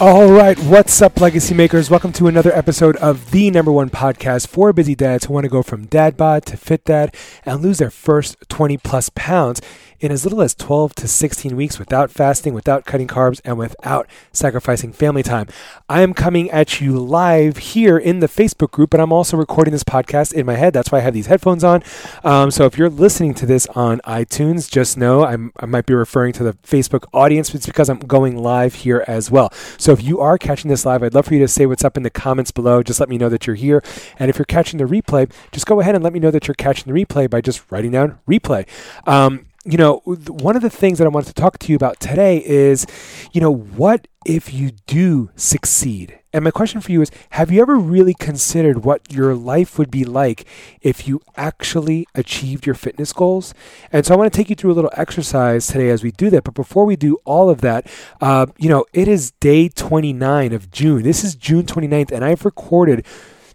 All right, what's up, legacy makers? Welcome to another episode of the number one podcast for busy dads who want to go from dad bod to fit dad and lose their first 20 plus pounds in as little as 12 to 16 weeks without fasting, without cutting carbs, and without sacrificing family time. I am coming at you live here in the Facebook group, but I'm also recording this podcast in my head. That's why I have these headphones on. Um, so if you're listening to this on iTunes, just know I'm, i might be referring to the Facebook audience. It's because I'm going live here as well. So if you are catching this live, I'd love for you to say what's up in the comments below. Just let me know that you're here. And if you're catching the replay, just go ahead and let me know that you're catching the replay by just writing down replay. Um, you know, one of the things that I wanted to talk to you about today is, you know, what if you do succeed? And my question for you is Have you ever really considered what your life would be like if you actually achieved your fitness goals? And so I want to take you through a little exercise today as we do that. But before we do all of that, uh, you know, it is day 29 of June. This is June 29th, and I've recorded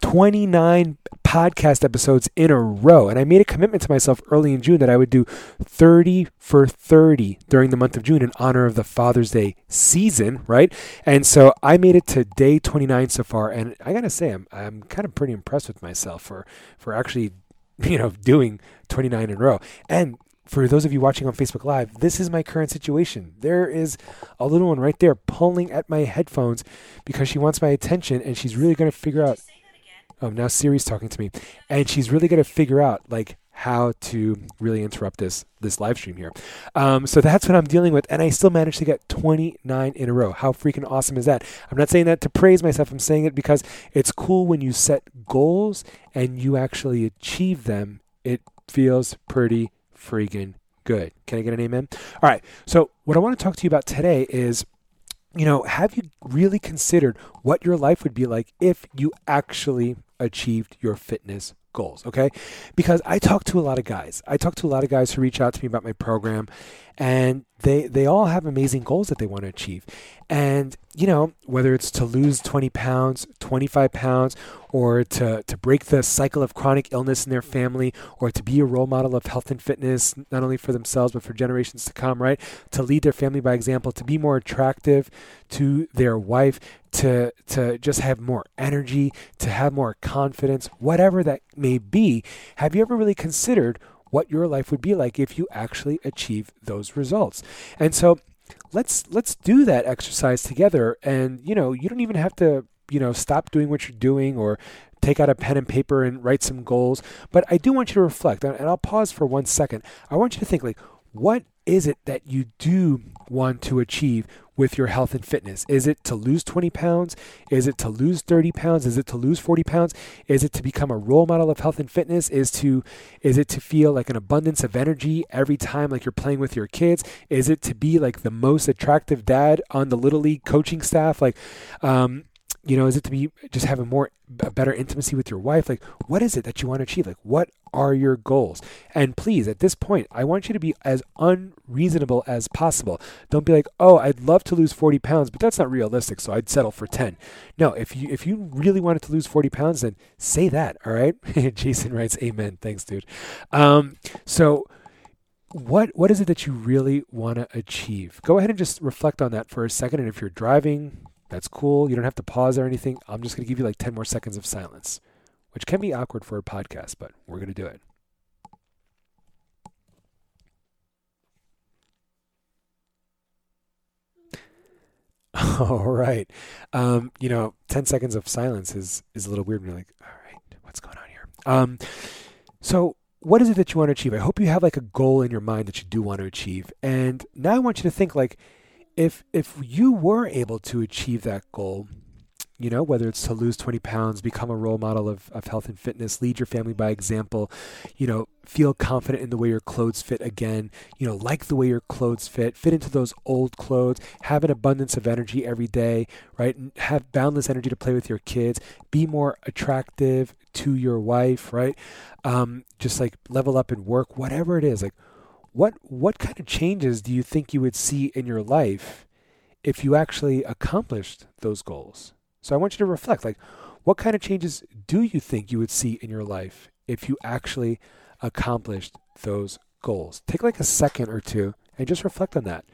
29 podcast episodes in a row. And I made a commitment to myself early in June that I would do 30 for 30 during the month of June in honor of the Father's Day season, right? And so I made it to day 29 so far. And I got to say, I'm, I'm kind of pretty impressed with myself for, for actually, you know, doing 29 in a row. And for those of you watching on Facebook Live, this is my current situation. There is a little one right there pulling at my headphones because she wants my attention and she's really going to figure out um, now Siri's talking to me, and she's really going to figure out like how to really interrupt this this live stream here. Um, so that's what I'm dealing with, and I still managed to get 29 in a row. How freaking awesome is that? I'm not saying that to praise myself. I'm saying it because it's cool when you set goals and you actually achieve them. It feels pretty freaking good. Can I get an amen? All right. So what I want to talk to you about today is you know, have you really considered what your life would be like if you actually achieved your fitness goals, okay? Because I talk to a lot of guys. I talk to a lot of guys who reach out to me about my program and they they all have amazing goals that they want to achieve. And you know, whether it's to lose 20 pounds, 25 pounds, or to, to break the cycle of chronic illness in their family, or to be a role model of health and fitness, not only for themselves, but for generations to come, right? To lead their family by example, to be more attractive to their wife, to, to just have more energy, to have more confidence, whatever that may be. Have you ever really considered what your life would be like if you actually achieve those results? And so let's let's do that exercise together. And you know you don't even have to you know stop doing what you're doing or take out a pen and paper and write some goals. But i do want you to reflect and i'll pause for one second. I want you to think like what is it that you do want to achieve with your health and fitness? Is it to lose 20 pounds? Is it to lose 30 pounds? Is it to lose 40 pounds? Is it to become a role model of health and fitness? Is to is it to feel like an abundance of energy every time like you're playing with your kids? Is it to be like the most attractive dad on the little league coaching staff? Like um, you know, is it to be just having more a better intimacy with your wife? Like, what is it that you want to achieve? Like, what are your goals? And please, at this point, I want you to be as unreasonable as possible. Don't be like, oh, I'd love to lose 40 pounds, but that's not realistic, so I'd settle for 10. No, if you if you really wanted to lose 40 pounds, then say that. All right. Jason writes, Amen. Thanks, dude. Um, so what what is it that you really want to achieve? Go ahead and just reflect on that for a second. And if you're driving, that's cool. You don't have to pause or anything. I'm just going to give you like 10 more seconds of silence, which can be awkward for a podcast, but we're going to do it. All right. Um, you know, 10 seconds of silence is, is a little weird. You're like, all right, what's going on here? Um, so what is it that you want to achieve? I hope you have like a goal in your mind that you do want to achieve. And now I want you to think like, if if you were able to achieve that goal, you know, whether it's to lose 20 pounds, become a role model of, of health and fitness, lead your family by example, you know, feel confident in the way your clothes fit again, you know, like the way your clothes fit, fit into those old clothes, have an abundance of energy every day, right? Have boundless energy to play with your kids, be more attractive to your wife, right? Um, just like level up in work, whatever it is. Like, what what kind of changes do you think you would see in your life if you actually accomplished those goals? So I want you to reflect, like, what kind of changes do you think you would see in your life if you actually accomplished those goals? Take like a second or two and just reflect on that.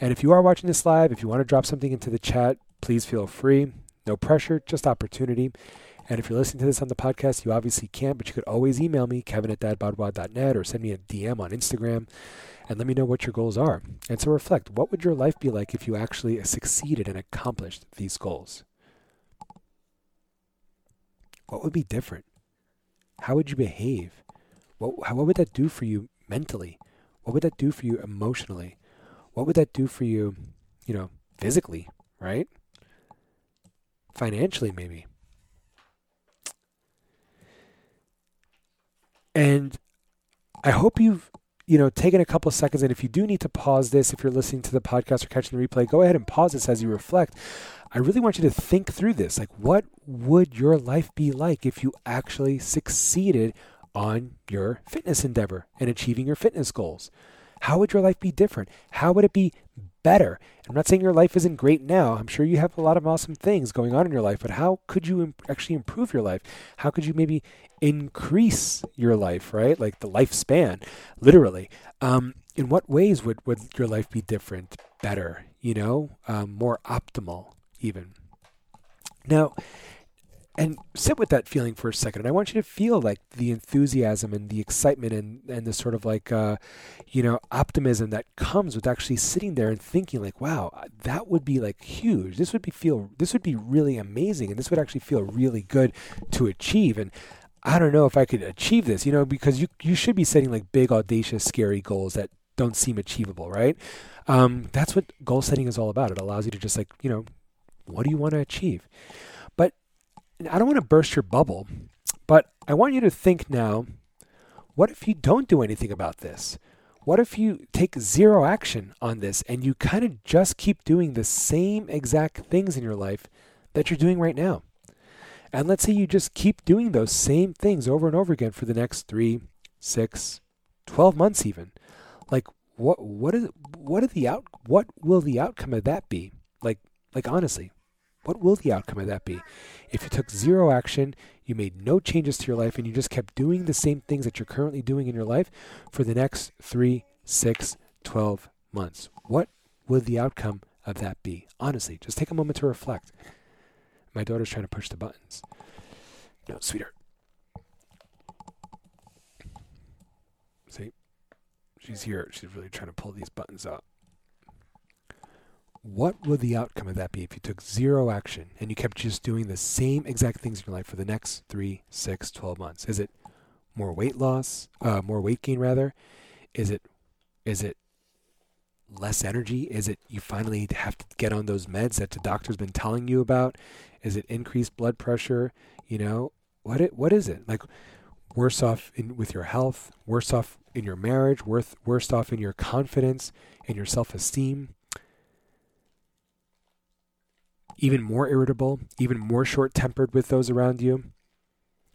And if you are watching this live, if you want to drop something into the chat, please feel free. No pressure, just opportunity. And if you're listening to this on the podcast, you obviously can't, but you could always email me, kevin at dadbodwa.net, or send me a DM on Instagram and let me know what your goals are. And so reflect what would your life be like if you actually succeeded and accomplished these goals? What would be different? How would you behave? What, how, what would that do for you mentally? What would that do for you emotionally? What would that do for you, you know, physically, right? Financially, maybe. And I hope you've, you know, taken a couple seconds. And if you do need to pause this, if you're listening to the podcast or catching the replay, go ahead and pause this as you reflect. I really want you to think through this. Like, what would your life be like if you actually succeeded on your fitness endeavor and achieving your fitness goals? How would your life be different? How would it be better? I'm not saying your life isn't great now. I'm sure you have a lot of awesome things going on in your life, but how could you imp- actually improve your life? How could you maybe increase your life, right? Like the lifespan, literally. Um, in what ways would, would your life be different, better, you know, um, more optimal, even? Now, and sit with that feeling for a second. And I want you to feel like the enthusiasm and the excitement and, and the sort of like, uh, you know, optimism that comes with actually sitting there and thinking like, wow, that would be like huge. This would be feel, this would be really amazing. And this would actually feel really good to achieve. And I don't know if I could achieve this, you know, because you, you should be setting like big, audacious, scary goals that don't seem achievable, right? Um, that's what goal setting is all about. It allows you to just like, you know, what do you want to achieve? I don't want to burst your bubble, but I want you to think now what if you don't do anything about this? What if you take zero action on this and you kind of just keep doing the same exact things in your life that you're doing right now? And let's say you just keep doing those same things over and over again for the next three, six, 12 months even. Like what what is what are the out what will the outcome of that be? Like like honestly, what will the outcome of that be? If you took zero action, you made no changes to your life, and you just kept doing the same things that you're currently doing in your life for the next three, six, 12 months, what would the outcome of that be? Honestly, just take a moment to reflect. My daughter's trying to push the buttons. No, sweetheart. See? She's here. She's really trying to pull these buttons out what would the outcome of that be if you took zero action and you kept just doing the same exact things in your life for the next three, six, 12 months? Is it more weight loss, uh, more weight gain rather? Is it, is it less energy? Is it you finally have to get on those meds that the doctor's been telling you about? Is it increased blood pressure? You know, what it, what is it? Like worse off in, with your health, worse off in your marriage, worse, worse off in your confidence and your self-esteem? Even more irritable, even more short tempered with those around you,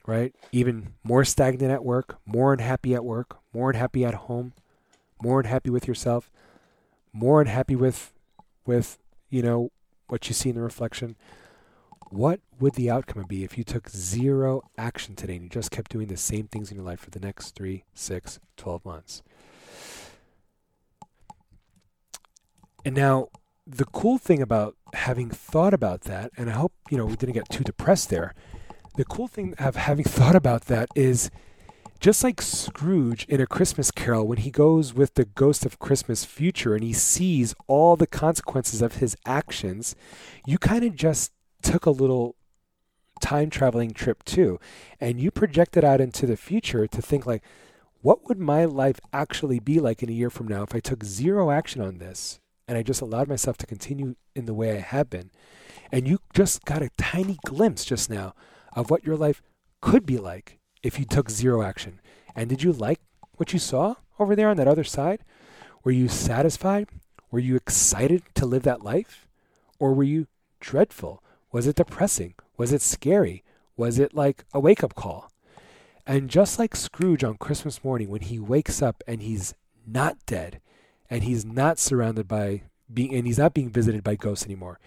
right? Even more stagnant at work, more unhappy at work, more unhappy at home, more unhappy with yourself, more unhappy with, with, you know, what you see in the reflection. What would the outcome be if you took zero action today and you just kept doing the same things in your life for the next three, six, 12 months? And now, the cool thing about having thought about that, and I hope you know we didn't get too depressed there. The cool thing of having thought about that is just like Scrooge in A Christmas Carol, when he goes with the ghost of Christmas future and he sees all the consequences of his actions, you kind of just took a little time traveling trip too, and you projected out into the future to think like, what would my life actually be like in a year from now if I took zero action on this? And I just allowed myself to continue in the way I have been. And you just got a tiny glimpse just now of what your life could be like if you took zero action? And did you like what you saw over there on that other side? Were you satisfied? Were you excited to live that life? Or were you dreadful? Was it depressing? Was it scary? Was it like a wake up call? And just like Scrooge on Christmas morning, when he wakes up and he's not dead and he's not surrounded by being, and he's not being visited by ghosts anymore,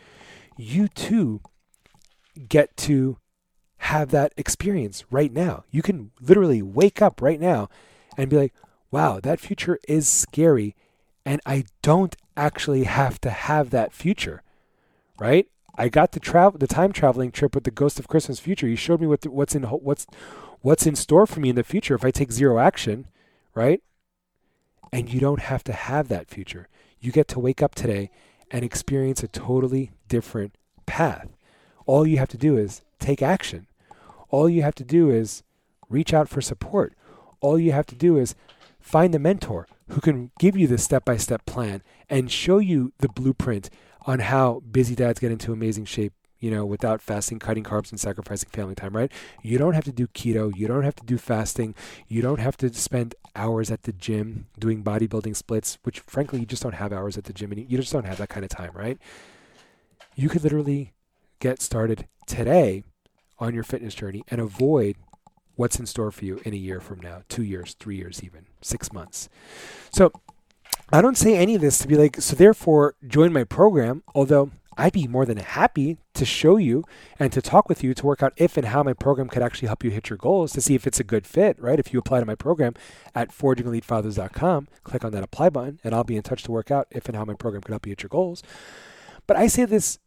you too get to have that experience right now. You can literally wake up right now and be like, wow, that future is scary. And I don't actually have to have that future, right? I got the travel, the time traveling trip with the Ghost of Christmas Future. You showed me what the, what's in what's what's in store for me in the future if I take zero action, right? And you don't have to have that future. You get to wake up today and experience a totally different path. All you have to do is take action. All you have to do is reach out for support. All you have to do is find a mentor who can give you the step by step plan and show you the blueprint on how busy dads get into amazing shape, you know, without fasting, cutting carbs, and sacrificing family time, right? You don't have to do keto. You don't have to do fasting. You don't have to spend hours at the gym doing bodybuilding splits, which frankly, you just don't have hours at the gym and you just don't have that kind of time, right? You could literally get started today on your fitness journey and avoid what's in store for you in a year from now, two years, three years, even six months. So I don't say any of this to be like, so therefore join my program, although I'd be more than happy to show you and to talk with you to work out if and how my program could actually help you hit your goals to see if it's a good fit, right? If you apply to my program at forgingelitefathers.com, click on that apply button and I'll be in touch to work out if and how my program could help you hit your goals. But I say this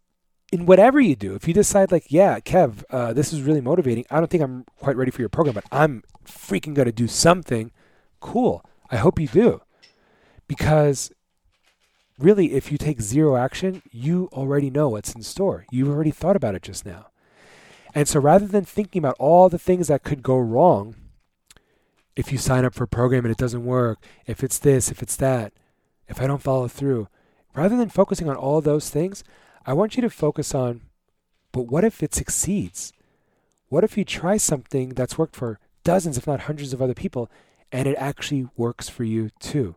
in whatever you do, if you decide like, yeah, Kev, uh, this is really motivating. I don't think I'm quite ready for your program, but I'm freaking going to do something. Cool. I hope you do, because really, if you take zero action, you already know what's in store. You've already thought about it just now. And so rather than thinking about all the things that could go wrong, if you sign up for a program and it doesn't work, if it's this, if it's that, if I don't follow through, rather than focusing on all those things, I want you to focus on, but what if it succeeds? What if you try something that's worked for dozens, if not hundreds of other people, and it actually works for you too?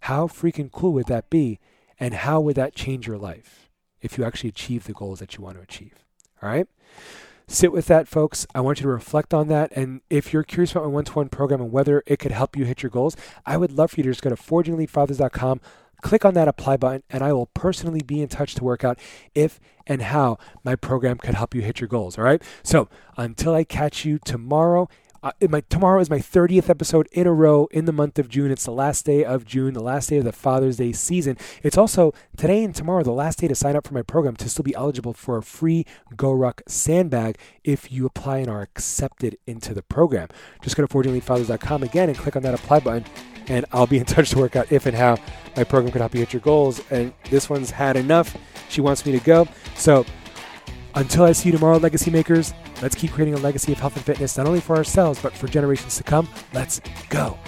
How freaking cool would that be? And how would that change your life if you actually achieve the goals that you want to achieve? All right? Sit with that, folks. I want you to reflect on that. And if you're curious about my one to one program and whether it could help you hit your goals, I would love for you to just go to forgingelitefathers.com click on that apply button and I will personally be in touch to work out if and how my program could help you hit your goals. All right. So until I catch you tomorrow, uh, my tomorrow is my 30th episode in a row in the month of June. It's the last day of June, the last day of the Father's Day season. It's also today and tomorrow the last day to sign up for my program to still be eligible for a free GoRuck sandbag if you apply and are accepted into the program. Just go to forgingelitefathers.com again and click on that apply button and I'll be in touch to work out if and how my program can help you hit your goals. And this one's had enough. She wants me to go. So until I see you tomorrow, Legacy Makers, let's keep creating a legacy of health and fitness, not only for ourselves, but for generations to come. Let's go.